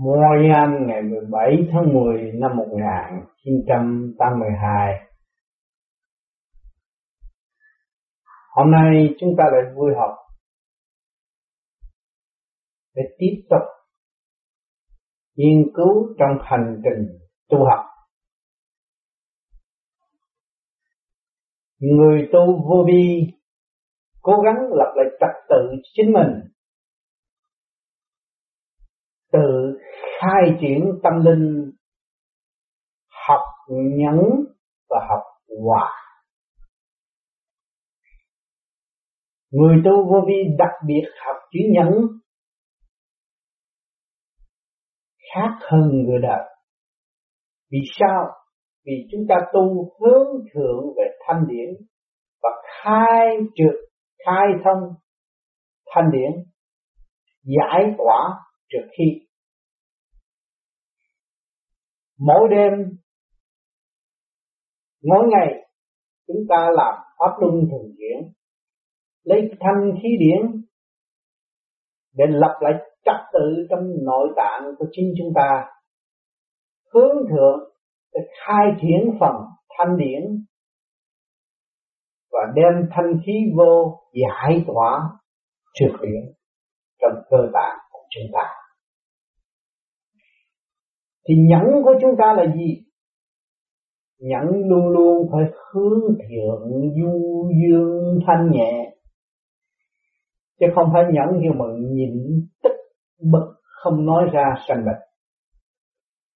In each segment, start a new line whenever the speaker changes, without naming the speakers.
Montreal ngày 17 tháng 10 năm 1982. Hôm nay chúng ta lại vui học để tiếp tục nghiên cứu trong hành trình tu học. Người tu vô vi cố gắng lập lại trật tự chính mình tự khai triển tâm linh, học nhẫn và học hòa. Người tu vô vi đặc biệt học chữ nhẫn, khác hơn người đời. Vì sao? Vì chúng ta tu hướng thượng về thanh điển và khai trượt khai thông thanh điển, giải tỏa trước khi mỗi đêm, mỗi ngày, chúng ta làm pháp luân thường chuyển lấy thanh khí điển để lập lại trật tự trong nội tạng của chính chúng ta. Hướng thượng để khai triển phần thanh điển và đem thanh khí vô giải tỏa trực điển trong cơ bản của chúng ta thì nhẫn của chúng ta là gì? Nhẫn luôn luôn phải hướng thiện, du dương, thanh nhẹ. Chứ không phải nhẫn như mà nhịn tức, bực, không nói ra, sanh bệnh.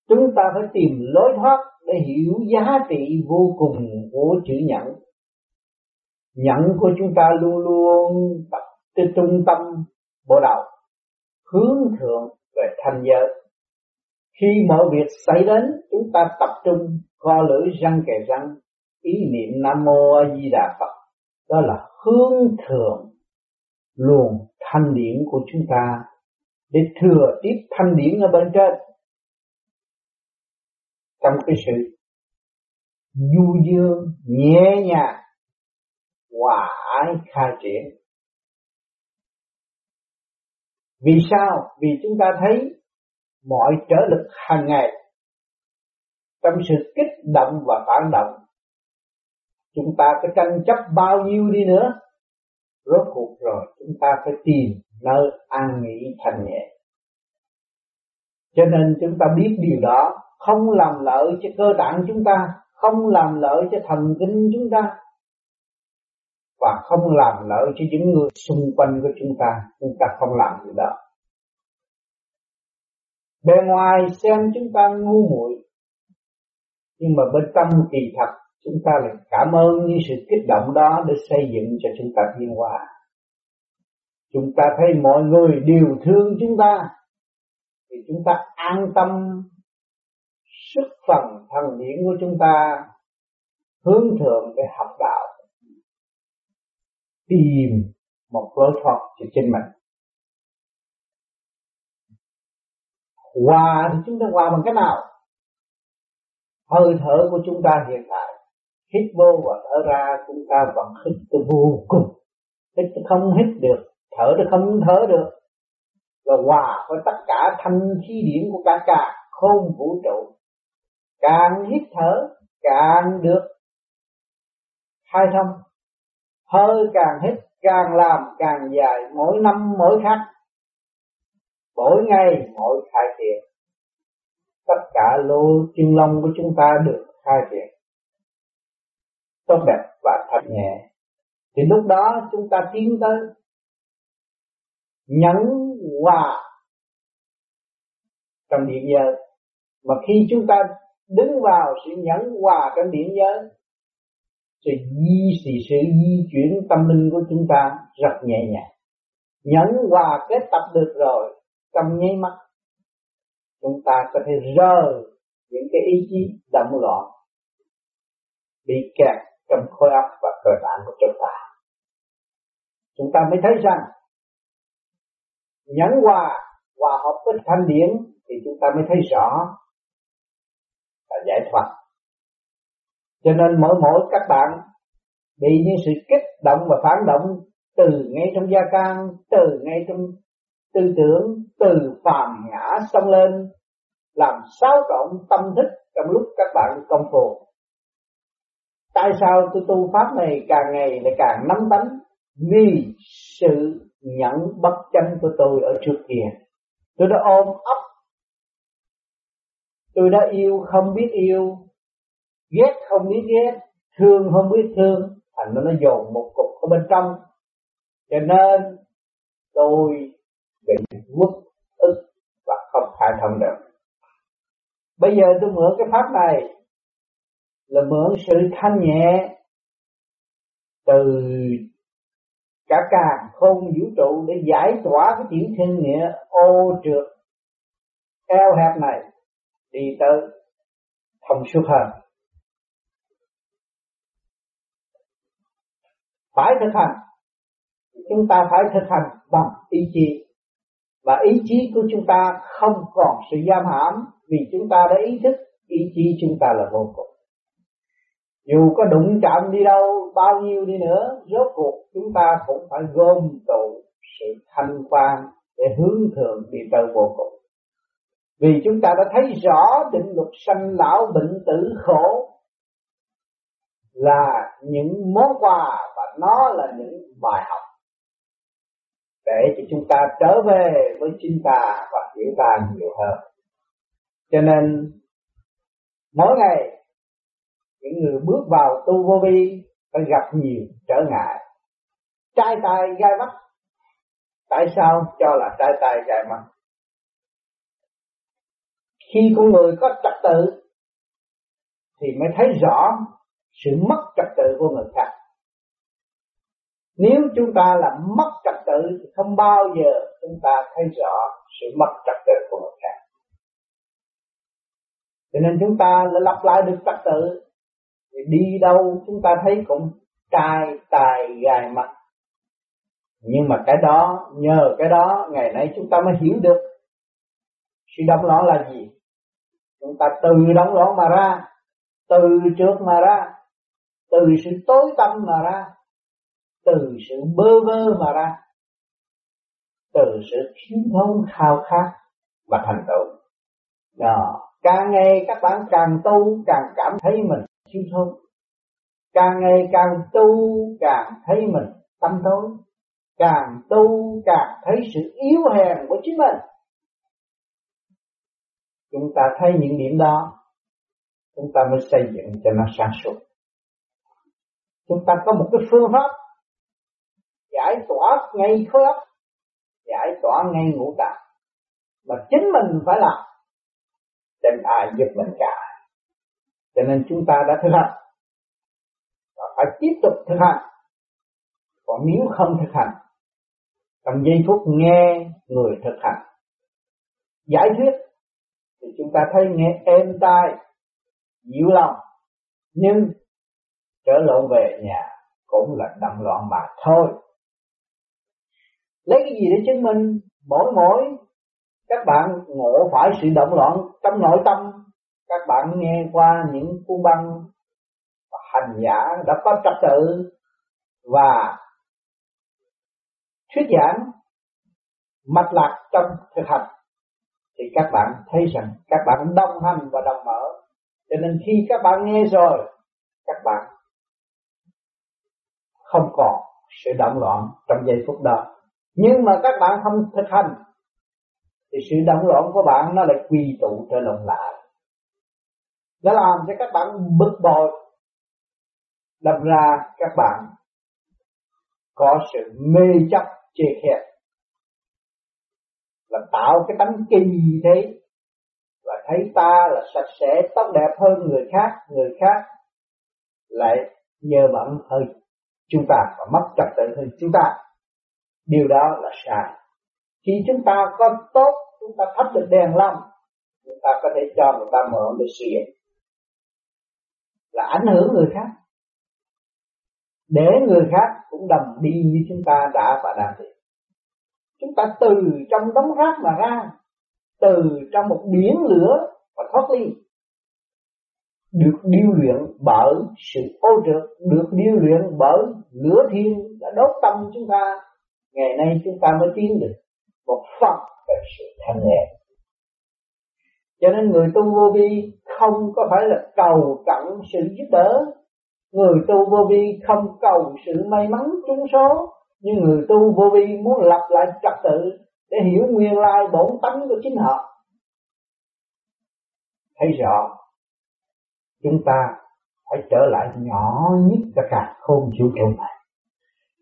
Chúng ta phải tìm lối thoát để hiểu giá trị vô cùng của chữ nhẫn. Nhẫn của chúng ta luôn luôn tập trung tâm bộ đầu hướng thượng về thanh giới khi mọi việc xảy đến, chúng ta tập trung co lưỡi răng kề răng, ý niệm nam mô a di đà phật. Đó là hướng thượng luồng thanh điển của chúng ta để thừa tiếp thanh điển ở bên trên. Trong cái sự du dương, nhẹ nhàng, hòa ái khai triển. Vì sao? Vì chúng ta thấy mọi trở lực hàng ngày. Trong sự kích động và phản động, chúng ta có tranh chấp bao nhiêu đi nữa. Rốt cuộc rồi, chúng ta phải tìm nơi an nghỉ thanh nhẹ. Cho nên chúng ta biết điều đó, không làm lợi cho cơ tạng chúng ta, không làm lợi cho thần kinh chúng ta, và không làm lợi cho những người xung quanh của chúng ta. Chúng ta không làm điều đó. Bề ngoài xem chúng ta ngu muội, Nhưng mà bên tâm kỳ thật Chúng ta lại cảm ơn những sự kích động đó Để xây dựng cho chúng ta thiên hòa Chúng ta thấy mọi người đều thương chúng ta, Thì chúng ta an tâm Sức phần thần điển của chúng ta Hướng thượng để học đạo, Tìm một lối thoát cho chính mình. Hòa thì chúng ta hòa bằng cách nào? Hơi thở của chúng ta hiện tại, hít vô và thở ra, chúng ta vẫn hít tới vô cùng. Hít không hít được, thở thì không thở được. Là hòa với tất cả thanh khí điển của cả cả không vũ trụ. Càng hít thở, càng được. Khai thông hơi càng hít, càng làm càng dài, mỗi năm mỗi khác mỗi ngày mỗi khai triển. Tất cả lô chân lông của chúng ta được khai triển. Tốt đẹp và thật nhẹ. Thì lúc đó chúng ta tiến tới nhẫn hòa trong điện giới mà khi chúng ta đứng vào sự nhẫn hòa trong điện giới thì di sự, sự di chuyển tâm linh của chúng ta rất nhẹ nhàng. Nhẫn hòa kết tập được rồi trong nháy mắt, chúng ta có thể rời những cái ý chí động loạn bị kẹt trong khối óc và cơ bản của chúng ta. Chúng ta mới thấy rằng nhẫn hòa hòa hợp với thanh điển thì chúng ta mới thấy rõ và giải thoát. Cho nên mỗi mỗi các bạn bị những sự kích động và phản động từ ngay trong gia can từ ngay trong tư tưởng từ phàm ngã xông lên, làm xáo trộn tâm thức trong lúc các bạn công phu. Tại sao tôi tu pháp này càng ngày lại càng nắm tánh vì sự nhận bất chánh của tôi ở trước kia? Tôi đã ôm ấp. Tôi đã yêu không biết yêu, ghét không biết ghét, thương không biết thương. Thành nó nó dồn một cục ở bên trong. Cho nên tôi bị mất ức và không khai thông được. Bây giờ tôi mượn cái pháp này, là mượn sự thanh nhẹ từ cả càng không vũ trụ để giải tỏa cái tiểu thiên nghĩa ô trượt, eo hẹp này đi tới thông suốt hơn. Phải thực hành. Chúng ta phải thực hành bằng ý chí và ý chí của chúng ta không còn sự giam hãm vì chúng ta đã ý thức ý chí chúng ta là vô cùng. Dù có đụng chạm đi đâu bao nhiêu đi nữa, rốt cuộc chúng ta cũng phải gom tụ sự thanh quan để hướng thượng đi tới vô cùng. Vì chúng ta đã thấy rõ định luật sanh lão bệnh tử khổ là những món quà và nó là những bài học để cho chúng ta trở về với chính ta và hiểu ta nhiều hơn. Cho nên, mỗi ngày, những người bước vào tu vô vi phải gặp nhiều trở ngại. Trai tài gai mắt. Tại sao cho là trai tài gai mắt? Khi con người có trật tự, thì mới thấy rõ sự mất trật tự của người khác nếu chúng ta là mất trật tự, thì không bao giờ chúng ta thấy rõ sự mất trật tự của người khác. Cho nên chúng ta lại lặp lại được trật tự, thì đi đâu chúng ta thấy cũng cai tài gài mặt nhưng mà cái đó, nhờ cái đó, ngày nay chúng ta mới hiểu được sự động loạn là gì. Chúng ta từ động loạn mà ra, từ trước mà ra, từ sự tối tâm mà ra từ sự bơ vơ mà ra, từ sự thiếu thốn khao khát và thành tựu. Đó, càng ngày các bạn càng tu, càng cảm thấy mình thiếu thốn. Càng ngày càng tu, càng thấy mình tâm tối. Càng tu, càng thấy sự yếu hèn của chính mình. Chúng ta thấy những điểm đó, chúng ta mới xây dựng cho nó sáng suốt. Chúng ta có một cái phương pháp giải tỏa ngay khối óc giải tỏa ngay ngũ tạng. Mà chính mình phải làm chẳng ai giúp mình cả. Cho nên chúng ta đã thực hành, và phải tiếp tục thực hành. Còn nếu không thực hành, trong giây phút nghe người thực hành, giải thuyết, thì chúng ta thấy nghe êm tai, dịu lòng, nhưng trở lộn về nhà cũng là động loạn mà thôi lấy cái gì để chứng minh? Mỗi mỗi các bạn ngộ phải sự động loạn trong nội tâm. Các bạn nghe qua những cuốn băng hành giả đã có trật tự và thuyết giảng mạch lạc trong thực hành, thì các bạn thấy rằng các bạn đồng hành và đồng mở. Cho nên khi các bạn nghe rồi, các bạn không còn sự động loạn trong giây phút đó nhưng mà các bạn không thực hành, thì sự động loạn của bạn nó lại quy tụ trở lộn lại. Nó làm cho các bạn bực bội, đâm ra các bạn có sự mê chấp, chê hẹp là tạo cái tánh kỳ thế, và thấy ta là sạch sẽ, tốt đẹp hơn người khác người khác lại nhờ bạn hơn. Chúng ta và mất trật tự hơn chúng ta điều đó là sai. Khi chúng ta có tốt, chúng ta thắp được đèn long chúng ta có thể cho người ta mở để sử dụng là ảnh hưởng người khác. Để người khác cũng đồng đi như chúng ta đã và đang đi. Chúng ta từ trong đống rác mà ra, từ trong một biển lửa và thoát ly, được điêu luyện bởi sự ô trượt được điêu luyện bởi lửa thiên đã đốt tâm chúng ta ngày nay chúng ta mới tiến được một phần về sự thanh nhẹ. Cho nên người tu vô vi không có phải là cầu cận sự giúp đỡ. Người tu vô vi không cầu sự may mắn trúng số. Nhưng người tu vô vi muốn lập lại trật tự để hiểu nguyên lai bổn tánh của chính họ. Thấy rõ, chúng ta phải trở lại nhỏ nhất cả cả không chịu trụ này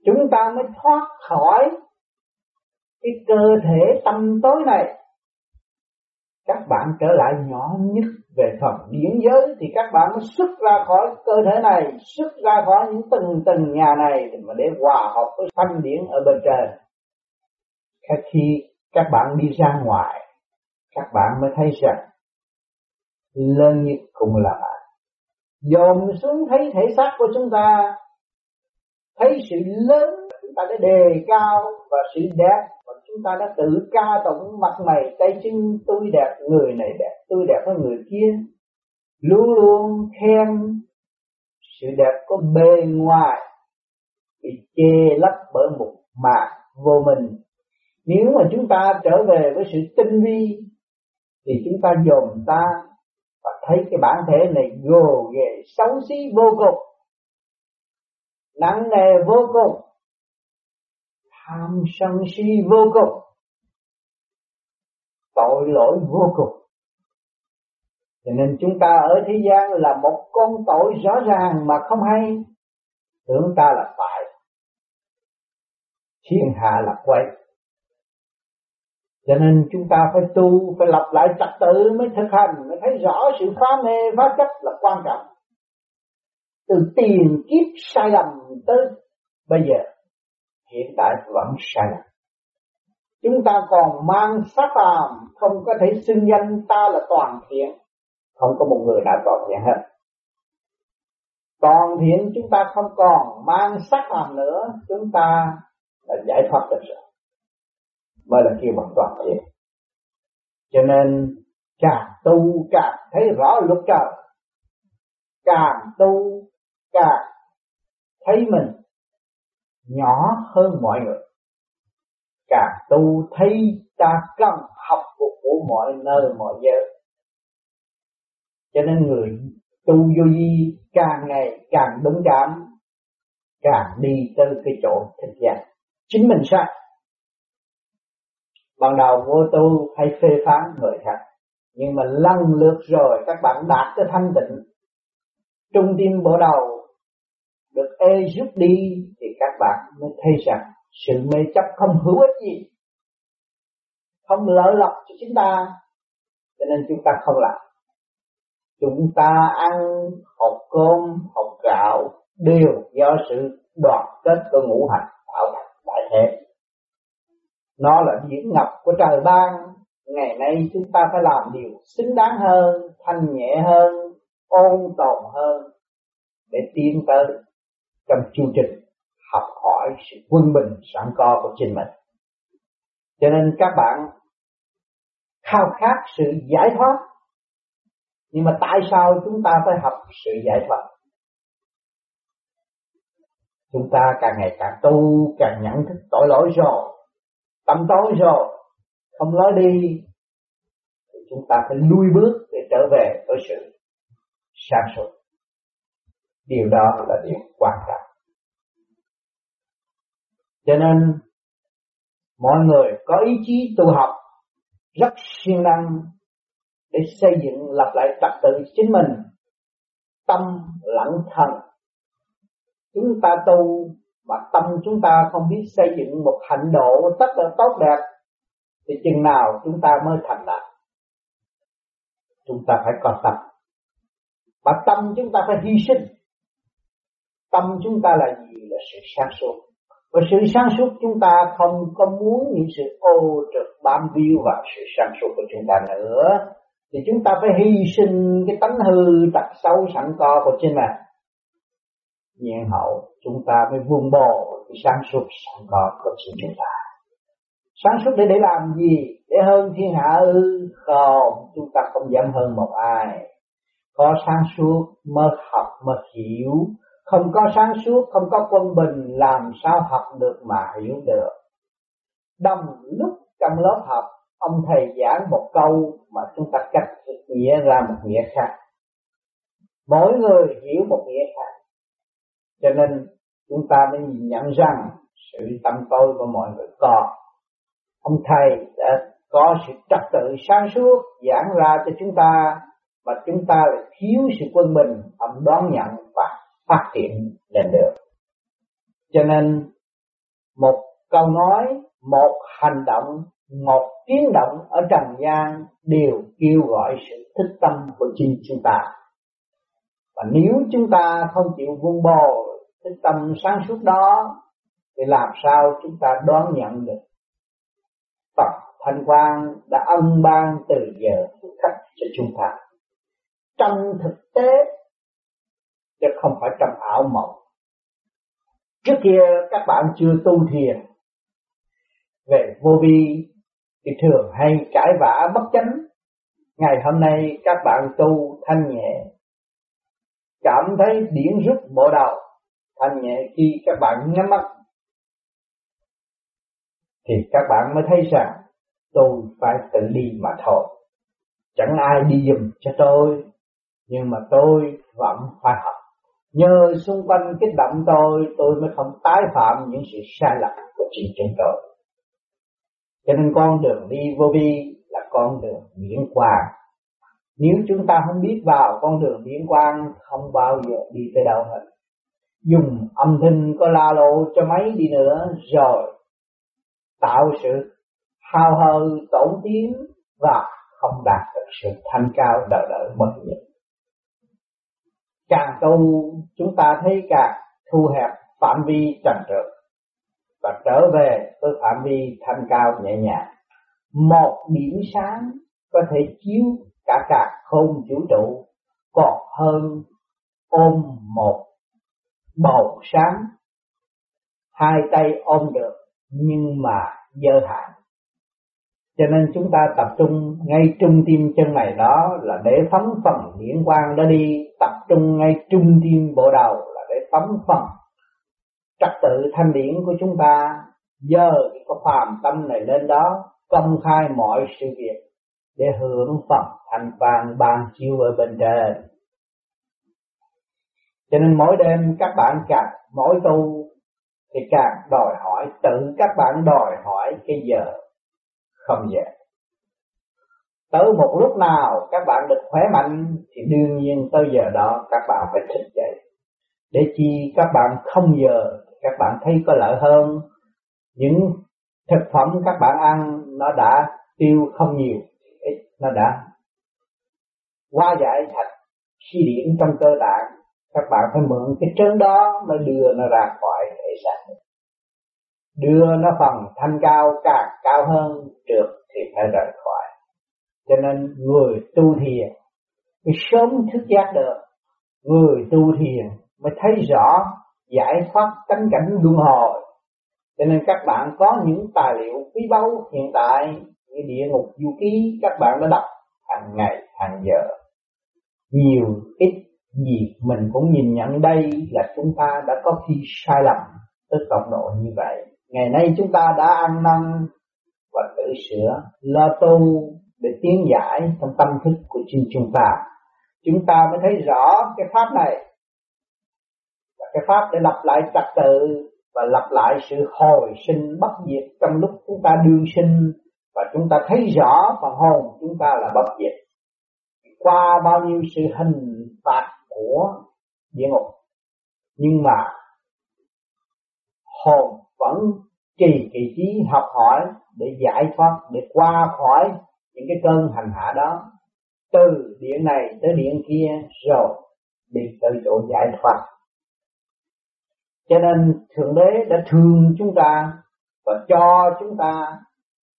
chúng ta mới thoát khỏi cái cơ thể tâm tối này. Các bạn trở lại nhỏ nhất về phần điển giới thì các bạn mới xuất ra khỏi cơ thể này, xuất ra khỏi những từng từng nhà này mà để hòa hợp với thanh điển ở bên trên. Khi các bạn đi ra ngoài, các bạn mới thấy rằng lớn nhất cũng là bạn. Dồn xuống thấy thể xác của chúng ta thấy sự lớn chúng ta đã đề cao và sự đẹp, và chúng ta đã tự ca tụng mặt mày, tay chân tôi đẹp, người này đẹp tôi đẹp hơn người kia. Luôn luôn khen sự đẹp có bề ngoài, bị che lấp bởi một mạc vô mình. Nếu mà chúng ta trở về với sự tinh vi, thì chúng ta dồn ta và thấy cái bản thể này gồ ghề, xấu xí vô cùng nặng nề vô cùng. Tham sân si vô cùng. Tội lỗi vô cùng. Cho nên chúng ta ở thế gian là một con tội rõ ràng mà không hay. Tưởng ta là phải. Thiên hạ là quay cho nên chúng ta phải tu, phải lập lại trật tự mới thực hành, mới thấy rõ sự phá mê phá chấp là quan trọng từ tiền kiếp sai lầm tới bây giờ, hiện tại vẫn sai lầm. Chúng ta còn mang sát phàm không có thể xưng danh ta là toàn thiện. Không có một người nào toàn thiện hết. Toàn thiện chúng ta không còn mang sát phàm nữa, chúng ta là giải thoát được rồi. Mới là kêu bằng toàn thiện. Cho nên, càng tu càng thấy rõ luật trời. Càng tu càng thấy mình nhỏ hơn mọi người. Càng tu thấy ta cần học phục của mọi nơi, mọi giới. Cho nên người tu vô vi càng ngày càng đúng cảm càng đi tới cái chỗ thực giác chính mình sai ban đầu vô tu hay phê phán người khác, nhưng mà lần lượt rồi các bạn đạt tới thanh tịnh. Trung tim bộ đầu được ê giúp đi thì các bạn mới thấy rằng sự mê chấp không hữu ích gì. Không lợi lộc cho chúng ta. Cho nên chúng ta không làm. Chúng ta ăn, hộp cơm, hộp gạo đều do sự đoạt kết của ngũ hành tạo thành đại hệ. nó là diễn ngập của trời ban. Ngày nay chúng ta phải làm điều xứng đáng hơn, thanh nhẹ hơn, ôn tồn hơn để tiến tới trong chu trình học hỏi sự quân bình, sẵn có của chính mình. Cho nên các bạn khao khát sự giải thoát. Nhưng mà tại sao chúng ta phải học sự giải thoát? Chúng ta càng ngày càng tu, càng nhận thức tội lỗi rồi, tâm tối rồi, không lối đi, thì chúng ta phải lui bước để trở về với sự sáng suốt điều đó là điều quan trọng. Cho nên, mọi người có ý chí tu học rất siêng năng để xây dựng lập lại trật tự chính mình, tâm lẫn thần. Chúng ta tu mà tâm chúng ta không biết xây dựng một hạnh độ tất là tốt đẹp, thì chừng nào chúng ta mới thành đạt? Chúng ta phải có tâm. Và tâm chúng ta phải hy sinh tâm chúng ta là gì? Là sự sáng suốt. Và sự sáng suốt chúng ta không có muốn những sự ô trực bám víu vào sự sáng suốt của chúng ta nữa. Thì chúng ta phải hy sinh cái tánh hư tật xấu sẵn có của chính mình. Nhiên hậu, chúng ta mới vun bồi cái sáng suốt sẵn có của chính chúng ta. Sáng suốt để để làm gì? Để hơn thiên hạ ư? Không, chúng ta không dám hơn một ai. Có sáng suốt, mới học, mới hiểu không có sáng suốt, không có quân bình, làm sao học được mà hiểu được? Đồng lúc trong lớp học, ông thầy giảng một câu mà chúng ta cách nghĩa ra một nghĩa khác. Mỗi người hiểu một nghĩa khác. Cho nên chúng ta mới nhìn nhận rằng sự tâm tôi của mọi người có. Ông thầy đã có sự trật tự sáng suốt giảng ra cho chúng ta, mà chúng ta lại thiếu sự quân bình, ông đón nhận và phát triển lên được. Cho nên, một câu nói, một hành động, một tiếng động ở trần gian đều kêu gọi sự thích tâm của chính chúng ta. Và nếu chúng ta không chịu vun bồi thích tâm sáng suốt đó, thì làm sao chúng ta đón nhận được? Phật Thanh Quang đã ân ban từ giờ phút khắc cho chúng ta. Trong thực tế chứ không phải trong ảo mộng. Trước kia các bạn chưa tu thiền, về vô vi thì thường hay cãi vã bất chánh. Ngày hôm nay các bạn tu thanh nhẹ, cảm thấy điển rút bộ đầu thanh nhẹ khi các bạn nhắm mắt, thì các bạn mới thấy rằng tôi phải tự đi mà thôi. Chẳng ai đi giùm cho tôi, nhưng mà tôi vẫn phải học nhờ xung quanh cái động tôi tôi mới không tái phạm những sự sai lầm của chính chúng tôi. Cho nên con đường đi vô vi là con đường miễn quang. Nếu chúng ta không biết vào con đường miễn quang, không bao giờ đi tới đâu hết. Dùng âm thanh có la lộ cho mấy đi nữa, rồi tạo sự hao hờ tổn tiếng và không đạt được sự thanh cao đời đời bất diệt càng tu chúng ta thấy càng thu hẹp phạm vi trần trượt. Và trở về với phạm vi thanh cao nhẹ nhàng. Một điểm sáng có thể chiếu cả cả không vũ trụ, còn hơn ôm một bầu sáng. Hai tay ôm được, nhưng mà dơ hạn cho nên chúng ta tập trung ngay trung tim chân này đó là để phóng phần điển quang đó đi. Tập trung ngay trung tim bộ đầu là để phóng phần trật tự thanh điển của chúng ta. Giờ cái có phàm tâm này lên đó, công khai mọi sự việc để hưởng phần thành vàng ban chiếu ở bên trên. Cho nên mỗi đêm các bạn càng mỗi tu thì càng đòi hỏi, tự các bạn đòi hỏi cái giờ không dễ. tới một lúc nào các bạn được khỏe mạnh thì đương nhiên tới giờ đó các bạn phải thức dậy. Để chi các bạn không giờ các bạn thấy có lợi hơn. Những thực phẩm các bạn ăn nó đã tiêu không nhiều, ít, nó đã qua giải thạch khi điển trong cơ tạng các bạn phải mượn cái trơn đó mới đưa nó ra khỏi thể xác đưa nó phần thanh cao càng cao hơn được thì phải rời khỏi. Cho nên người tu thiền mới sớm thức giác được. Người tu thiền mới thấy rõ giải thoát tánh cảnh luân hồi. Cho nên các bạn có những tài liệu quý báu hiện tại như địa ngục du ký, các bạn đã đọc hàng ngày, hàng giờ. Nhiều ít gì mình cũng nhìn nhận đây là chúng ta đã có khi sai lầm tới cộng độ như vậy ngày nay chúng ta đã ăn năn và tự sửa, lo tu để tiến giải trong tâm thức của chính chúng ta. Chúng ta mới thấy rõ cái pháp này. Là cái pháp để lập lại trật tự và lập lại sự hồi sinh bất diệt trong lúc chúng ta đương sinh. Và chúng ta thấy rõ và hồn chúng ta là bất diệt. Qua bao nhiêu sự hình phạt của địa ngục. Nhưng mà hồn vẫn trì kỳ trí học hỏi để giải thoát, để qua khỏi những cái cơn hành hạ đó. Từ điện này tới điện kia rồi đi tới chỗ giải thoát. Cho nên thượng đế đã thương chúng ta và cho chúng ta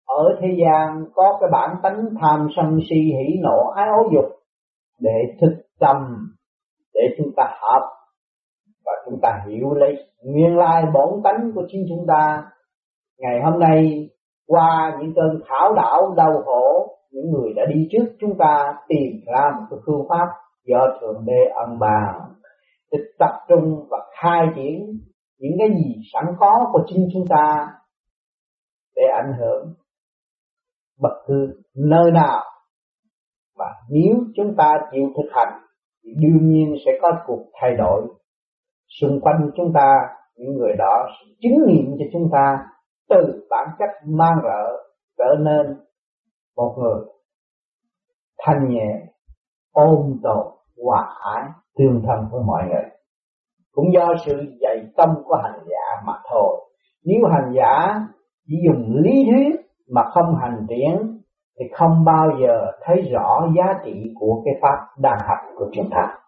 ở thế gian có cái bản tánh tham sân si, hỉ nộ, ái ố dục để thực tâm, để chúng ta học và chúng ta hiểu lấy nguyên lai bổn tánh của chính chúng ta. Ngày hôm nay, qua những cơn thảo đảo, đau khổ, những người đã đi trước chúng ta tìm ra một cái phương pháp do thượng đế ân bàn để tập trung và khai triển những cái gì sẵn có của chính chúng ta để ảnh hưởng bất cứ nơi nào. Và nếu chúng ta chịu thực hành, thì đương nhiên sẽ có cuộc thay đổi xung quanh chúng ta, những người đó chứng nghiệm cho chúng ta từ bản chất mang rỡ trở nên một người thanh nhẹ, ôn tồn, hòa ái, tương thân với mọi người. Cũng do sự dạy tâm của hành giả mà thôi. Nếu hành giả chỉ dùng lý thuyết mà không hành triển thì không bao giờ thấy rõ giá trị của cái pháp đang học của chúng ta.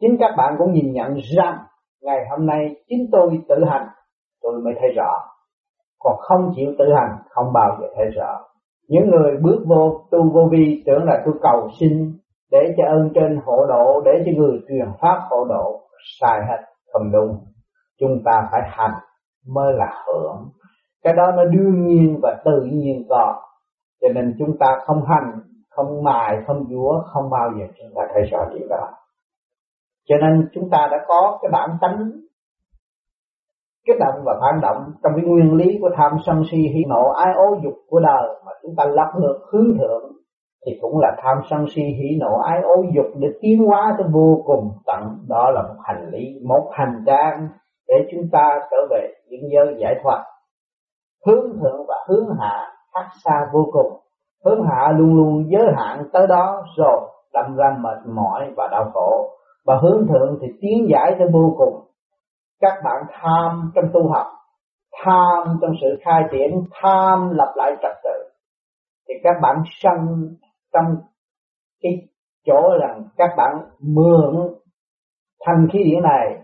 Chính các bạn cũng nhìn nhận rằng ngày hôm nay chính tôi tự hành, tôi mới thấy rõ. Còn không chịu tự hành, không bao giờ thấy rõ. Những người bước vô, tu vô vi, tưởng là tôi cầu xin, để cho ơn trên hộ độ, để cho người truyền pháp hộ độ, sai hết, không đúng. Chúng ta phải hành, mới là hưởng. Cái đó nó đương nhiên và tự nhiên có. Cho nên chúng ta không hành, không mài, không dúa không bao giờ chúng ta thấy rõ điều đó cho nên chúng ta đã có cái bản tánh, kích động và phản động trong cái nguyên lý của tham sân si hỉ nộ, ái ố dục của đời mà chúng ta lật ngược hướng thượng, thì cũng là tham sân si hỉ nộ, ái ố dục để tiến hóa tới vô cùng tận. Đó là một hành lý, một hành trang để chúng ta trở về những giới giải thoát, hướng thượng và hướng hạ, khác xa vô cùng. Hướng hạ luôn luôn giới hạn tới đó rồi, đâm ra mệt mỏi và đau khổ và hướng thượng thì tiến giải tới vô cùng. Các bạn tham trong tu học, tham trong sự khai triển, tham lập lại trật tự. Thì các bạn sân trong cái chỗ rằng các bạn mượn thanh khí điển này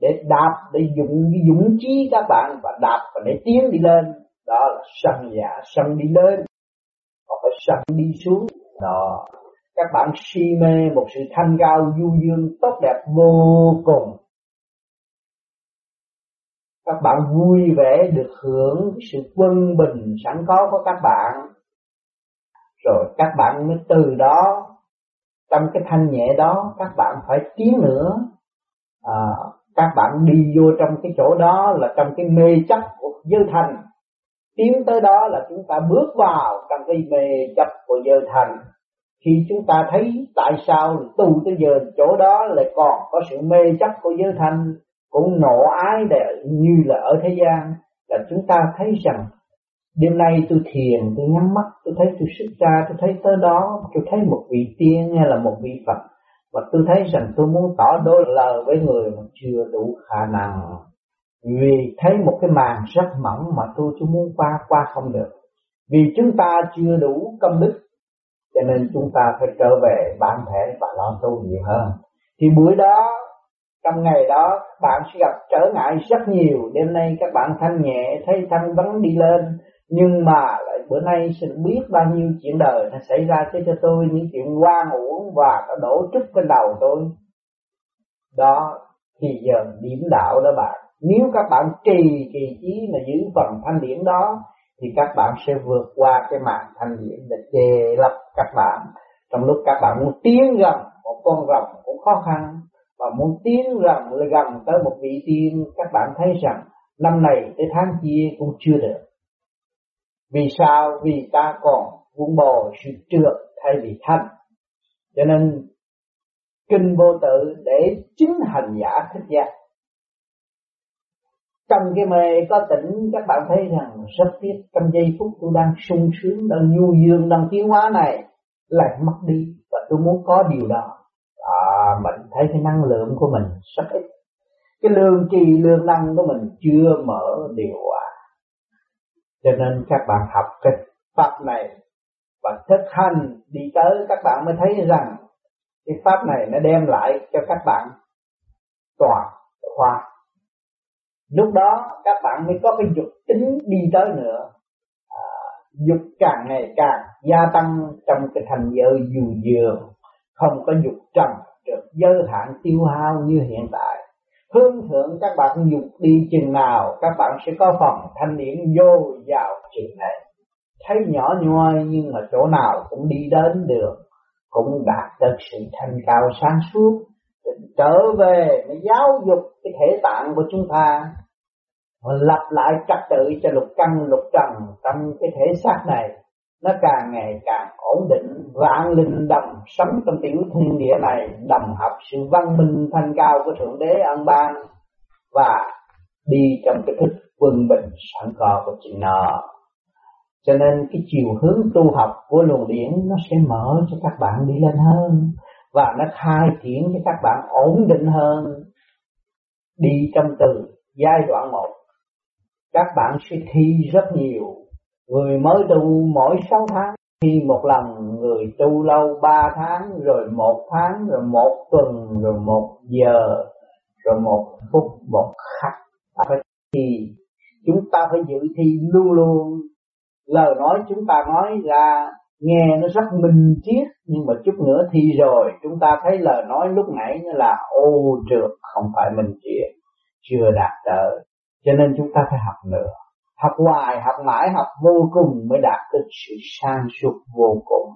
để đạp, để dụng dũng chí các bạn và đạp và để tiến đi lên. Đó là sân già sân đi lên còn phải sân đi xuống. Đó các bạn si mê một sự thanh cao du dương tốt đẹp vô cùng. Các bạn vui vẻ được hưởng sự quân bình sẵn có của các bạn. Rồi các bạn mới từ đó trong cái thanh nhẹ đó các bạn phải tiến nữa. À, các bạn đi vô trong cái chỗ đó là trong cái mê chấp của giới thành tiến tới đó là chúng ta bước vào trong cái mê chấp của giới thành khi chúng ta thấy tại sao tu tới giờ chỗ đó lại còn có sự mê chấp của giới thanh, cũng nổ ái để như là ở thế gian, là chúng ta thấy rằng, đêm nay tôi thiền, tôi nhắm mắt, tôi thấy tôi xuất ra tôi thấy tới đó, tôi thấy một vị tiên hay là một vị phật, và tôi thấy rằng tôi muốn tỏ đối lời với người mà chưa đủ khả năng. Vì thấy một cái màn rất mỏng mà tôi chỉ muốn qua qua không được. Vì chúng ta chưa đủ công đức cho nên chúng ta phải trở về bản thể và lo tu nhiều hơn. Thì buổi đó, trong ngày đó, bạn sẽ gặp trở ngại rất nhiều. Đêm nay các bạn thanh nhẹ, thấy thanh vấn đi lên. Nhưng mà lại bữa nay sẽ biết bao nhiêu chuyện đời nó xảy ra cho cho tôi, những chuyện hoang uổng và nó đổ trước trên đầu tôi. Đó, thì giờ điểm đạo đó bạn. Nếu các bạn trì kỳ trí mà giữ phần thanh điển đó, thì các bạn sẽ vượt qua cái mạng thanh điển để che lập các bạn. Trong lúc các bạn muốn tiến gần một con rồng cũng khó khăn, và muốn tiến gần gần tới một vị tiên, các bạn thấy rằng năm này tới tháng kia cũng chưa được. Vì sao? Vì ta còn vun bồi sự trượt thay vì thanh. Cho nên, kinh vô tự để chính hành giả thích giác. Trong cái mê có tỉnh, các bạn thấy rằng rất tiếc trong giây phút tôi đang sung sướng, đang nhu dương đang tiến hóa này lại mất đi và tôi muốn có điều đó. À, mình thấy cái năng lượng của mình rất ít. Cái lương trì lương năng của mình chưa mở điều hòa. Cho nên các bạn học cái pháp này và thực hành đi tới các bạn mới thấy rằng cái pháp này nó đem lại cho các bạn toàn khoa. Lúc đó các bạn mới có cái dục tính đi tới nữa dục càng ngày càng gia tăng trong cái thành giới dù dường, không có dục trần được giới hạn tiêu hao như hiện tại. Hướng thượng các bạn dục đi chừng nào, các bạn sẽ có phần thanh điển vô vào chừng này. Thấy nhỏ nhoi nhưng mà chỗ nào cũng đi đến được, cũng đạt được sự thanh cao sáng suốt trở về mới giáo dục cái thể tạng của chúng ta và lập lại trật tự cho lục căn, lục trần trong cái thể xác này. Nó càng ngày càng ổn định, vạn linh đồng sống trong tiểu thiên địa này, đồng hợp sự văn minh thanh cao của thượng đế ân ban và đi trong cái thức quân bình sẵn có của chính nó cho nên cái chiều hướng tu học của luồng điển nó sẽ mở cho các bạn đi lên hơn và nó khai triển cho các bạn ổn định hơn. Đi trong từ giai đoạn một các bạn sẽ thi rất nhiều. Người mới tu mỗi sáu tháng, thi một lần. Người tu lâu ba tháng, rồi một tháng, rồi một tuần, rồi một giờ, rồi một phút, một khắc. Phải thi. Chúng ta phải giữ thi luôn luôn. Lời nói chúng ta nói ra, nghe nó rất minh triết, nhưng mà chút nữa thi rồi, chúng ta thấy lời nói lúc nãy nó là ô trượt, không phải minh triết, chưa đạt tới cho nên chúng ta phải học nữa. Học hoài, học mãi, học vô cùng mới đạt được sự sang suốt vô cùng.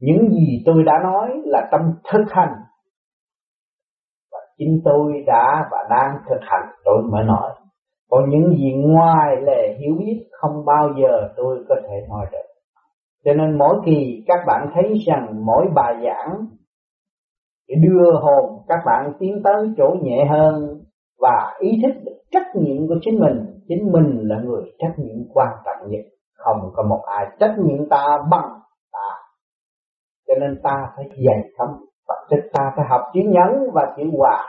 Những gì tôi đã nói là trong thực hành. Và chính tôi đã và đang thực hành, tôi mới nói. Còn những gì ngoài lề hiểu biết không bao giờ tôi có thể nói được. Cho nên mỗi kỳ các bạn thấy rằng mỗi bài giảng để đưa hồn các bạn tiến tới chỗ nhẹ hơn và ý thức được trách nhiệm của chính mình chính mình là người trách nhiệm quan trọng nhất. Không có một ai trách nhiệm ta bằng ta. Cho nên ta phải dày công và tức ta phải học chữ nhẫn và chữ hòa.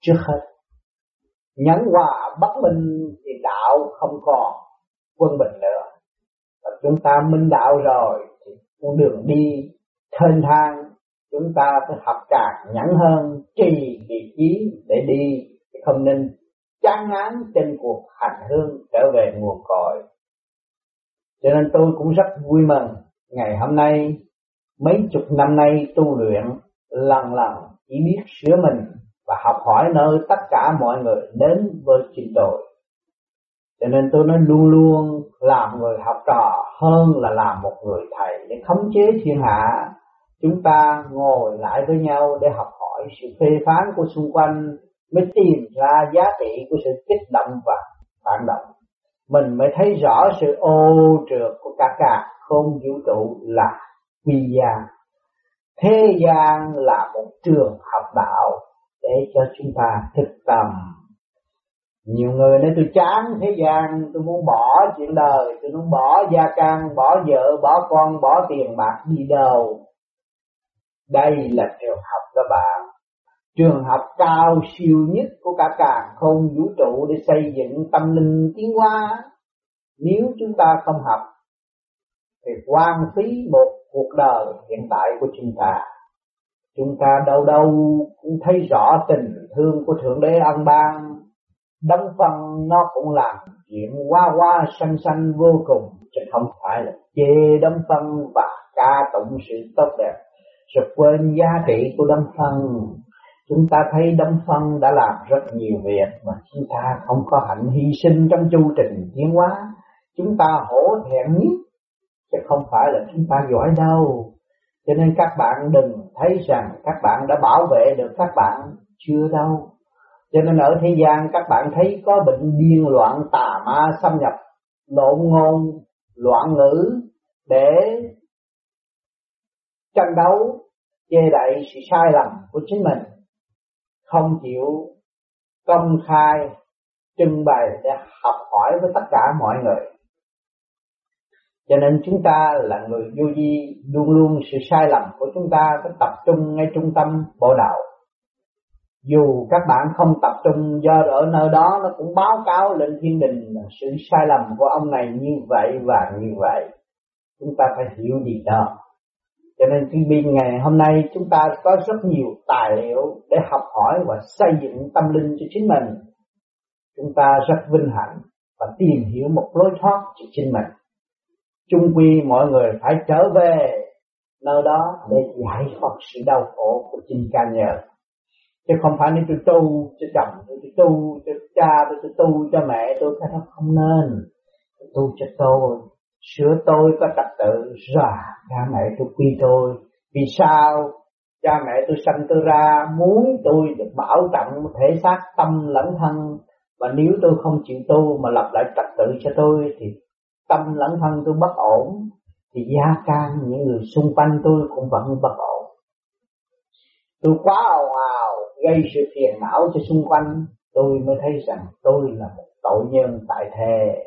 Trước hết, nhẫn hòa bất minh thì đạo không còn quân bình nữa. Và chúng ta minh đạo rồi thì con đường đi thênh thang chúng ta phải học càng nhẫn hơn, trì vị trí để đi không nên chán ngán trên cuộc hành hương trở về nguồn cội. Cho nên tôi cũng rất vui mừng, ngày hôm nay, mấy chục năm nay tu luyện, lần lần chỉ biết sửa mình và học hỏi nơi tất cả mọi người đến với trình độ cho nên tôi nói luôn luôn, làm người học trò hơn là làm một người thầy để khống chế thiên hạ chúng ta ngồi lại với nhau để học hỏi sự phê phán của xung quanh mới tìm ra giá trị của sự kích động và phản động. Mình mới thấy rõ sự ô trượt của cả cả không vũ trụ là quy gian thế gian là một trường học đạo để cho chúng ta thực tâm. Nhiều người nói, tôi chán thế gian, tôi muốn bỏ chuyện đời, tôi muốn bỏ gia can, bỏ vợ, bỏ con, bỏ tiền bạc đi đâu? Đây là trường học các bạn. Trường học cao siêu nhất của cả càng không vũ trụ để xây dựng tâm linh tiến hóa. Nếu chúng ta không học, thì quan phí một cuộc đời hiện tại của chúng ta. Chúng ta đâu đâu cũng thấy rõ tình thương của thượng đế ân ban đấng phân nó cũng làm chuyện hoa hoa xanh xanh vô cùng, chứ không phải là chê đấng phân và ca tụng sự tốt đẹp rồi quên giá trị của đấng phân chúng ta thấy đấng phân đã làm rất nhiều việc mà chúng ta không có hạnh hy sinh trong chu trình tiến hóa. Chúng ta hổ thẹn nhất, chứ không phải là chúng ta giỏi đâu. Cho nên các bạn đừng thấy rằng các bạn đã bảo vệ được các bạn chưa đâu. Cho nên ở thế gian các bạn thấy có bệnh điên loạn, tà ma xâm nhập lộn ngôn, loạn ngữ để tranh đấu chê đậy sự sai lầm của chính mình, không chịu công khai, trưng bày để học hỏi với tất cả mọi người. Cho nên chúng ta là người vô vi luôn luôn sự sai lầm của chúng ta phải tập trung ngay trung tâm bộ đạo. Dù các bạn không tập trung, do ở nơi đó nó cũng báo cáo lên thiên đình là sự sai lầm của ông này như vậy và như vậy. Chúng ta phải hiểu gì đó cho nên khi biên ngày hôm nay chúng ta có rất nhiều tài liệu để học hỏi và xây dựng tâm linh cho chính mình. Chúng ta rất vinh hạnh và tìm hiểu một lối thoát cho chính mình. Chung quy mọi người phải trở về nơi đó để giải thoát sự đau khổ của chính ca nhờ. Chứ không phải nên tôi tu cho chồng tôi, tu cho cha tôi tôi tu cho mẹ tôi cái đó không nên. Tôi tu cho tôi sửa tôi có trật tự rồi cha mẹ tôi quy tôi. Vì sao cha mẹ tôi sanh tôi ra, muốn tôi được bảo trọng thể xác tâm lẫn thân. Và nếu tôi không chịu tu mà lập lại trật tự cho tôi, thì tâm lẫn thân tôi bất ổn. Thì gia can những người xung quanh tôi cũng vẫn bất ổn. Tôi quá ồn ào, gây sự phiền não cho xung quanh. Tôi mới thấy rằng tôi là một tội nhân tại thế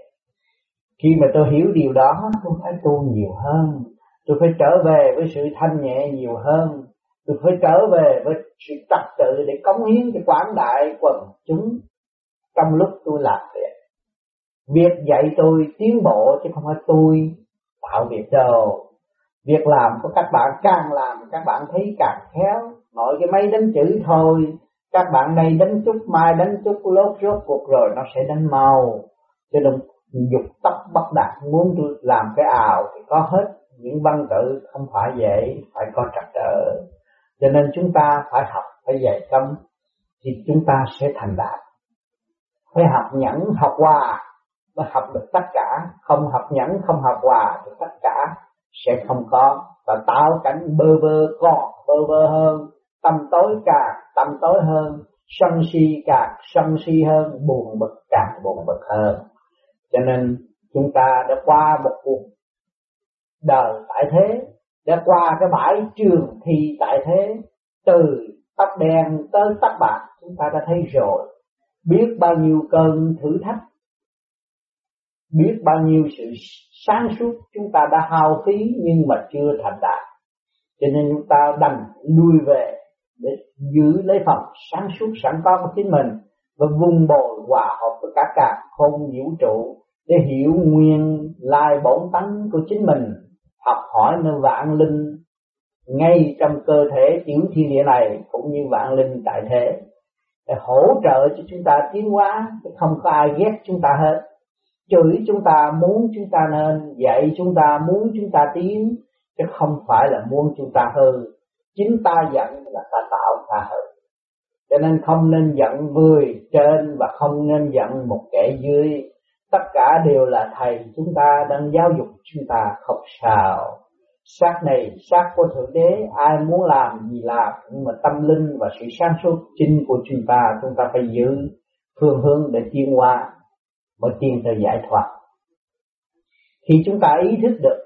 khi mà tôi hiểu điều đó tôi phải tu nhiều hơn. Tôi phải trở về với sự thanh nhẹ nhiều hơn. Tôi phải trở về với sự tập tự để cống hiến cho quảng đại quần chúng trong lúc tôi làm việc. Việc dạy tôi tiến bộ chứ không phải tôi tạo việc đâu việc làm của các bạn càng làm, các bạn thấy càng khéo. Nội cái máy đánh chữ thôi. Các bạn này đánh chút, mai đánh chút, lốt rốt cuộc rồi nó sẽ đánh màu cho nên dục tóc bất đạt muốn tôi làm cái ảo thì có hết. Những văn tự không phải dễ phải có trật tự cho nên chúng ta phải học, phải dạy tâm, thì chúng ta sẽ thành đạt. Phải học nhẫn, học hòa, mới học được tất cả. Không học nhẫn, không học hòa thì tất cả sẽ không có. Và tạo cảnh bơ vơ còn bơ vơ hơn. Tâm tối càng, tâm tối hơn. Sân si càng, sân si hơn. Buồn bực càng buồn bực hơn cho nên chúng ta đã qua một cuộc đời tại thế, đã qua cái bãi trường thi tại thế, từ tóc đen tới tóc bạc, chúng ta đã thấy rồi. Biết bao nhiêu cơn thử thách, biết bao nhiêu sự sáng suốt chúng ta đã hao phí nhưng mà chưa thành đạt. Cho nên chúng ta đành lui về để giữ lấy phần sáng suốt sẵn có của chính mình và vùng bồi hòa hợp với cả cả không vũ trụ để hiểu nguyên lai bổn tánh của chính mình, học hỏi nơi vạn linh ngay trong cơ thể tiểu thiên địa này cũng như vạn linh tại thế, để hỗ trợ cho chúng ta tiến hóa không có ai ghét chúng ta hết. Chửi chúng ta muốn chúng ta nên, dạy chúng ta muốn chúng ta tiến, chứ không phải là muốn chúng ta hư. Chính ta giận là ta tạo ta hư. Cho nên không nên giận người trên và không nên giận một kẻ dưới tất cả đều là thầy chúng ta đang giáo dục chúng ta học sao. Xác này, xác của thượng đế, ai muốn làm gì làm, nhưng mà tâm linh và sự sáng suốt chính của chúng ta chúng ta phải giữ phương hướng để tiến hóa mới tiến tới giải thoát. Khi chúng ta ý thức được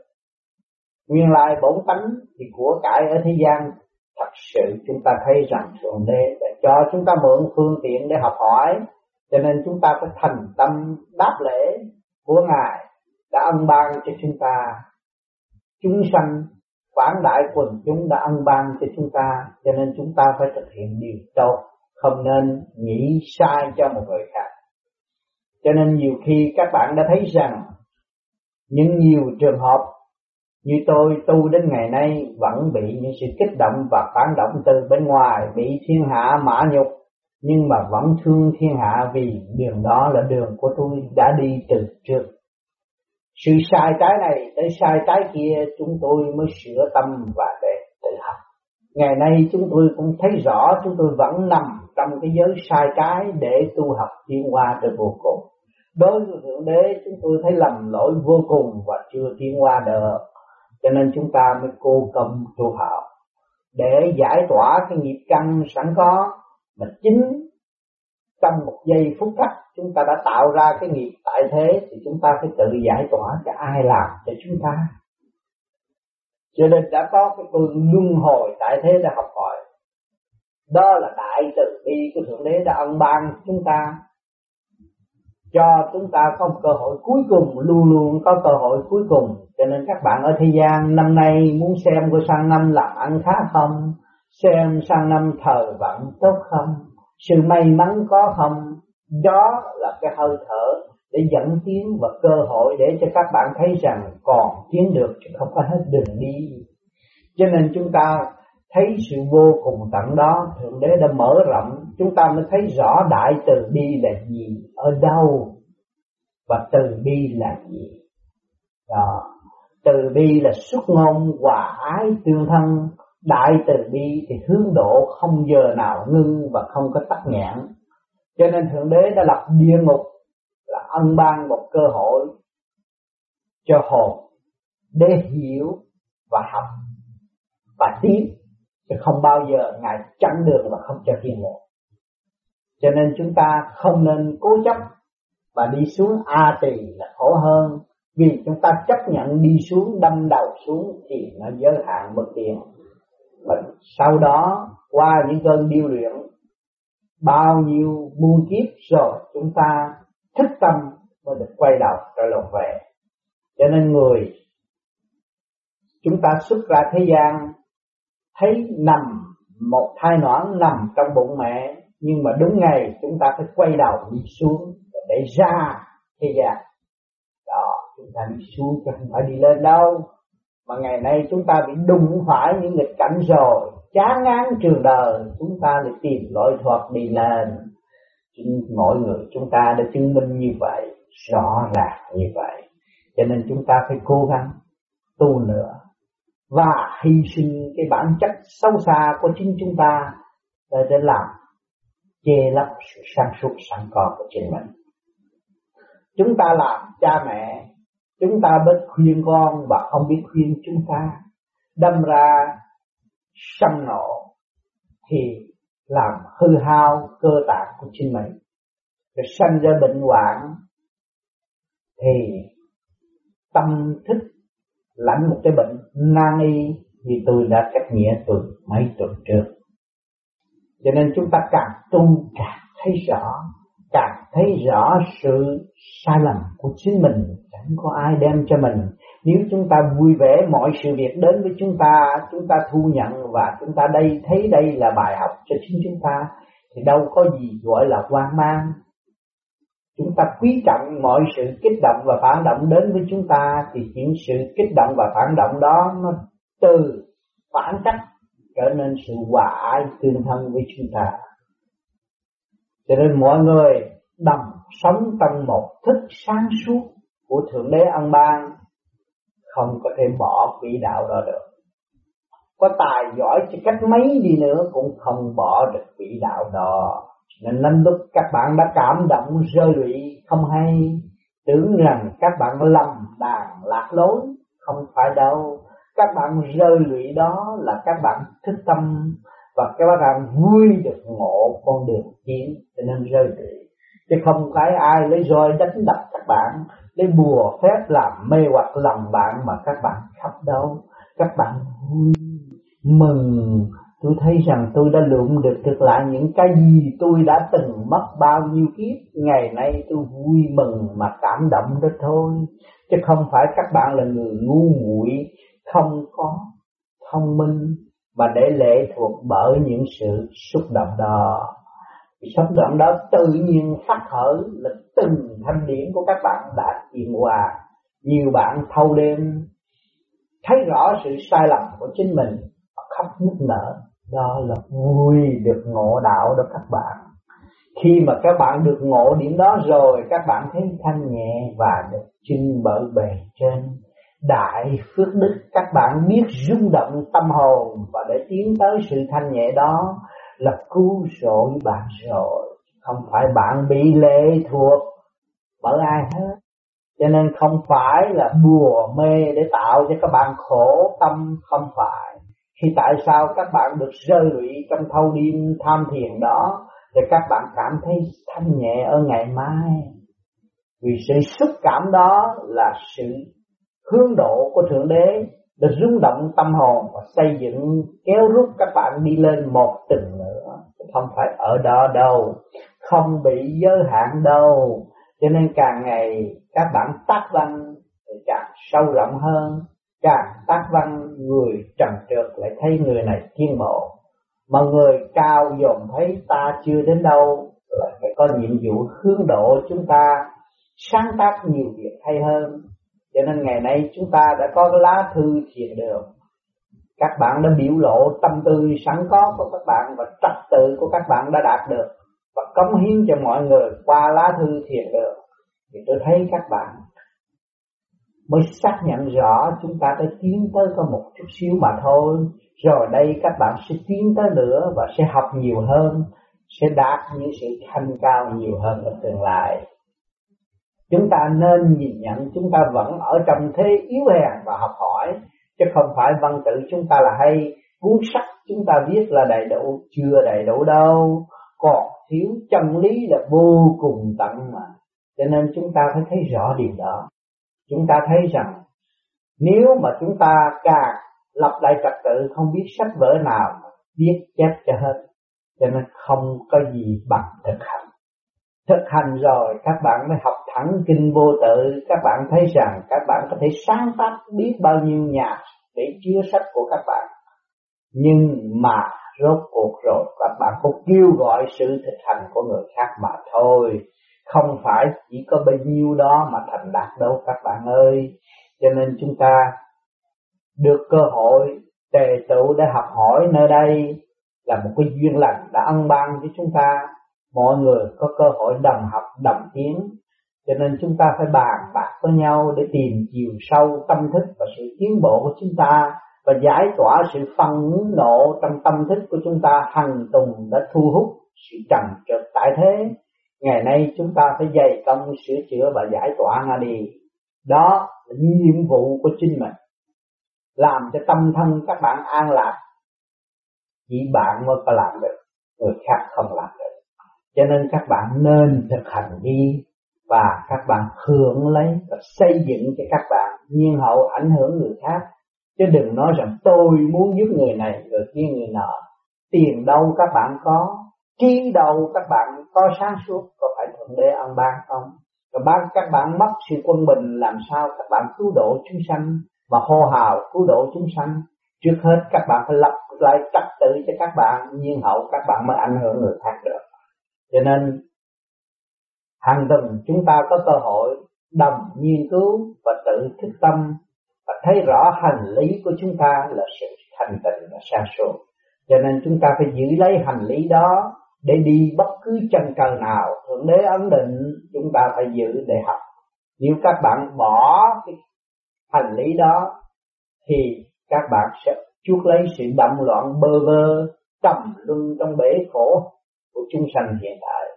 nguyên lai bổn tánh thì của cải ở thế gian, thật sự chúng ta thấy rằng thượng đế đã cho chúng ta mượn phương tiện để học hỏi cho nên chúng ta phải thành tâm đáp lễ của ngài đã ân ban cho chúng ta. Chúng sanh, quảng đại quần chúng đã ân ban cho chúng ta, cho nên chúng ta phải thực hiện điều tốt, không nên nghĩ sai cho một người khác. Cho nên nhiều khi các bạn đã thấy rằng, những nhiều trường hợp như tôi tu đến ngày nay vẫn bị những sự kích động và phản động từ bên ngoài bị thiên hạ, mã nhục nhưng mà vẫn thương thiên hạ vì đường đó là đường của tôi đã đi từ trước. Sự sai trái này tới sai trái kia, chúng tôi mới sửa tâm và để tự học. Ngày nay chúng tôi cũng thấy rõ, chúng tôi vẫn nằm trong cái giới sai trái để tu học tiến qua được vô cùng. Đối với thượng đế, chúng tôi thấy lầm lỗi vô cùng và chưa tiến qua được. Cho nên chúng ta mới cố công tu học để giải tỏa cái nghiệp căn sẵn có mà chính trong một giây phút khắc chúng ta đã tạo ra cái nghiệp tại thế thì chúng ta phải tự giải tỏa cho ai làm cho chúng ta. Cho nên đã có cái phương luân hồi tại thế để học hỏi. Đó là đại từ bi của thượng đế đã ân ban chúng ta. Cho chúng ta có một cơ hội cuối cùng, luôn luôn có cơ hội cuối cùng. Cho nên các bạn ở thế gian năm nay muốn xem của sang năm làm ăn khá không? Xem sang năm thời vận tốt không? Sự may mắn có không? Đó là cái hơi thở để dẫn tiến và cơ hội để cho các bạn thấy rằng còn tiến được chứ không có hết đường đi. Cho nên chúng ta thấy sự vô cùng tận đó, thượng đế đã mở rộng, chúng ta mới thấy rõ đại từ bi là gì, ở đâu, và từ bi là gì. Đó. Từ bi là xuất ngôn hòa ái tương thân đại từ bi thì hướng độ không giờ nào ngưng và không có tắc nghẽn. Cho nên thượng đế đã lập địa ngục, là ân ban một cơ hội cho hồn để hiểu và học và tiến, chứ không bao giờ ngài chặn đường và không cho tiến bộ cho nên chúng ta không nên cố chấp và đi xuống a tỳ là khổ hơn, vì chúng ta chấp nhận đi xuống, đâm đầu xuống thì nó giới hạn bất tiện và sau đó, qua những cơn điêu luyện, bao nhiêu muôn kiếp rồi, chúng ta thức tâm mới được quay đầu trở lòng về. Cho nên người, chúng ta xuất ra thế gian, thấy nằm một thai nõn nằm trong bụng mẹ, nhưng mà đúng ngày chúng ta phải quay đầu đi xuống để ra thế gian. Đó, chúng ta đi xuống chứ không phải đi lên đâu mà ngày nay chúng ta bị đụng phải những nghịch cảnh rồi. Chán ngán trường đời, chúng ta lại tìm lỗi thuật đi lên. Chính mỗi người chúng ta đã chứng minh như vậy, rõ ràng như vậy. Cho nên chúng ta phải cố gắng tu nữa và hy sinh cái bản chất sâu xa của chính chúng ta để để làm che lấp sự sáng suốt sẵn có của chính mình. Chúng ta làm cha mẹ chúng ta biết khuyên con và không biết khuyên chúng ta. Đâm ra sân nộ thì làm hư hao cơ tạng của chính mình. Rồi sanh ra bệnh hoạn thì tâm thức lãnh một cái bệnh nan y vì tôi đã cách nghĩa từ mấy tuần trước. Cho nên chúng ta càng tu càng thấy rõ thấy rõ sự sai lầm của chính mình, chẳng có ai đem cho mình. Nếu chúng ta vui vẻ mọi sự việc đến với chúng ta chúng ta thu nhận và chúng ta đây, thấy đây là bài học cho chính chúng ta, thì đâu có gì gọi là hoang mang. Chúng ta quý trọng mọi sự kích động và phản động đến với chúng ta, thì những sự kích động và phản động đó nó từ phản cách trở nên sự hòa ái tương thân với chúng ta. Cho nên mọi người đầm sống trong một thức sáng suốt của thượng đế ân ban không có thể bỏ quỹ đạo đó được. Có tài giỏi cho cách mấy đi nữa cũng không bỏ được quỹ đạo đó. Nên năm lúc các bạn đã cảm động, rơi lụy, không hay. Tưởng rằng các bạn lầm đàn lạc lối, không phải đâu. Các bạn rơi lụy đó là các bạn thức tâm và các bạn vui được ngộ con đường tiến cho nên rơi lụy chứ không phải ai lấy roi đánh đập các bạn, lấy bùa phép làm mê hoặc lòng bạn mà các bạn khóc đâu các bạn vui, mừng. Tôi thấy rằng tôi đã lượm được thực lại những cái gì tôi đã từng mất bao nhiêu kiếp. Ngày nay tôi vui mừng mà cảm động đó thôi. Chứ không phải các bạn là người ngu muội, không có thông minh mà để lệ thuộc bởi những sự xúc động đó xúc động đó tự nhiên phát khởi là từng thanh điển của các bạn đã chuyển hòa. Nhiều bạn thâu đêm thấy rõ sự sai lầm của chính mình khóc nức nở. Đó là vui được ngộ đạo đó các bạn. Khi mà các bạn được ngộ điểm đó rồi, các bạn thấy thanh nhẹ và được chinh bởi bề trên. Đại phước đức các bạn biết rung động tâm hồn và để tiến tới sự thanh nhẹ đó là cứu rỗi bạn rồi. Không phải bạn bị lệ thuộc bởi ai hết. Cho nên không phải là bùa mê để tạo cho các bạn khổ tâm, không phải. Thì tại sao các bạn được rơi lụy trong thâu đêm tham thiền đó, để các bạn cảm thấy thanh nhẹ ở ngày mai? Vì sự xúc cảm đó là sự hướng độ của thượng đế để rung động tâm hồn và xây dựng, kéo rút các bạn đi lên một tầng nữa. Không phải ở đó đâu. Không bị giới hạn đâu. Cho nên càng ngày, các bạn tác văn thì càng sâu rộng hơn. Càng tác văn, người trần trượt lại thấy người này kiên bộ mà người cao dồn thấy ta chưa đến đâu lại phải có nhiệm vụ hướng độ chúng ta, sáng tác nhiều việc hay hơn cho nên ngày nay chúng ta đã có lá thư thiền đường. Các bạn đã biểu lộ tâm tư sẵn có của các bạn và trật tự của các bạn đã đạt được và cống hiến cho mọi người qua lá thư thiền đường. Thì tôi thấy các bạn mới xác nhận rõ chúng ta đã tiến tới có một chút xíu mà thôi. Rồi đây các bạn sẽ tiến tới nữa và sẽ học nhiều hơn, sẽ đạt những sự thanh cao nhiều hơn ở tương lai chúng ta nên nhìn nhận chúng ta vẫn ở trong thế yếu hèn và học hỏi, chứ không phải văn tự chúng ta là hay. Cuốn sách chúng ta viết là đầy đủ, chưa đầy đủ đâu. Còn thiếu chân lý là vô cùng tận mà. Cho nên chúng ta phải thấy rõ điều đó. Chúng ta thấy rằng, nếu mà chúng ta càng lập lại trật tự, không biết sách vở nào viết chép cho hết, cho nên không có gì bằng thực hành thực hành rồi, các bạn mới học thẳng kinh vô tự. Các bạn thấy rằng các bạn có thể sáng tác biết bao nhiêu nhà để chứa sách của các bạn. Nhưng mà rốt cuộc rồi, các bạn cũng kêu gọi sự thực hành của người khác mà thôi. Không phải chỉ có bấy nhiêu đó mà thành đạt đâu, các bạn ơi. Cho nên chúng ta được cơ hội, tề tựu để học hỏi nơi đây là một cái duyên lành đã ân ban với chúng ta mọi người có cơ hội đồng học, đồng tiến. Cho nên chúng ta phải bàn bạc với nhau để tìm chiều sâu tâm thức và sự tiến bộ của chúng ta và giải tỏa sự phân nộ trong tâm thức của chúng ta. Hằng tùng đã thu hút sự trầm trượt tại thế. Ngày nay chúng ta phải dày công sửa chữa và giải tỏa nó đi. Đó là nhiệm vụ của chính mình. Làm cho tâm thân các bạn an lạc. Chỉ bạn mới có làm được. Người khác không làm được cho nên các bạn nên thực hành đi và các bạn hưởng lấy và xây dựng cho các bạn nhiên hậu, ảnh hưởng người khác. Chứ đừng nói rằng tôi muốn giúp người này người kia người nọ. Tiền đâu các bạn có, trí đâu các bạn có sáng suốt, có phải thượng đế ăn ban không? Và ban các bạn mất sự quân bình, làm sao các bạn cứu độ chúng sanh và hô hào cứu độ chúng sanh? Trước hết các bạn phải lập lại trật tự cho các bạn, nhiên hậu các bạn mới ảnh hưởng người khác được cho nên, hàng tuần chúng ta có cơ hội đồng nghiên cứu và tự thức tâm và thấy rõ hành lý của chúng ta là sự thành tịnh và sáng suốt cho nên chúng ta phải giữ lấy hành lý đó để đi bất cứ chân trời nào, thượng đế ấn định, chúng ta phải giữ để học. Nếu các bạn bỏ cái hành lý đó, thì các bạn sẽ chuốc lấy sự động loạn bơ vơ, trầm luân trong bể khổ của chúng sanh hiện tại.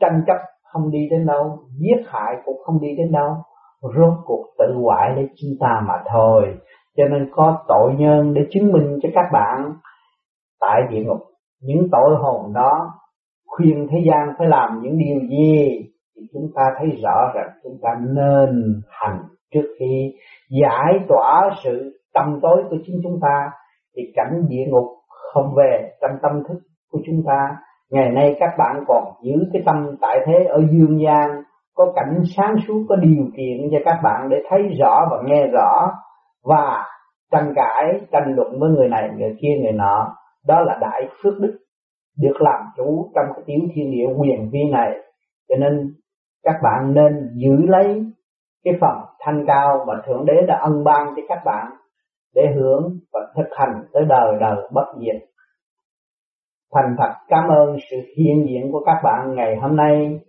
Tranh chấp không đi đến đâu, giết hại cũng không đi đến đâu, rốt cuộc tự hoại để chúng ta mà thôi. Cho nên có tội nhân để chứng minh cho các bạn tại địa ngục. Những tội hồn đó khuyên thế gian phải làm những điều gì thì chúng ta thấy rõ rằng chúng ta nên hành trước khi giải tỏa sự tâm tối của chính chúng ta. Thì cảnh địa ngục không về trong tâm thức của chúng ta ngày nay các bạn còn giữ cái tâm tại thế ở dương gian, có cảnh sáng suốt, có điều kiện cho các bạn để thấy rõ và nghe rõ và tranh cãi, tranh luận với người này, người kia, người nọ. Đó là đại phước đức được làm chủ trong cái tiểu thiên địa quyền vi này. Cho nên các bạn nên giữ lấy cái phần thanh cao mà thượng đế đã ân ban cho các bạn để hưởng và thực hành tới đời đời bất diệt thành thật cảm ơn sự hiện diện của các bạn ngày hôm nay.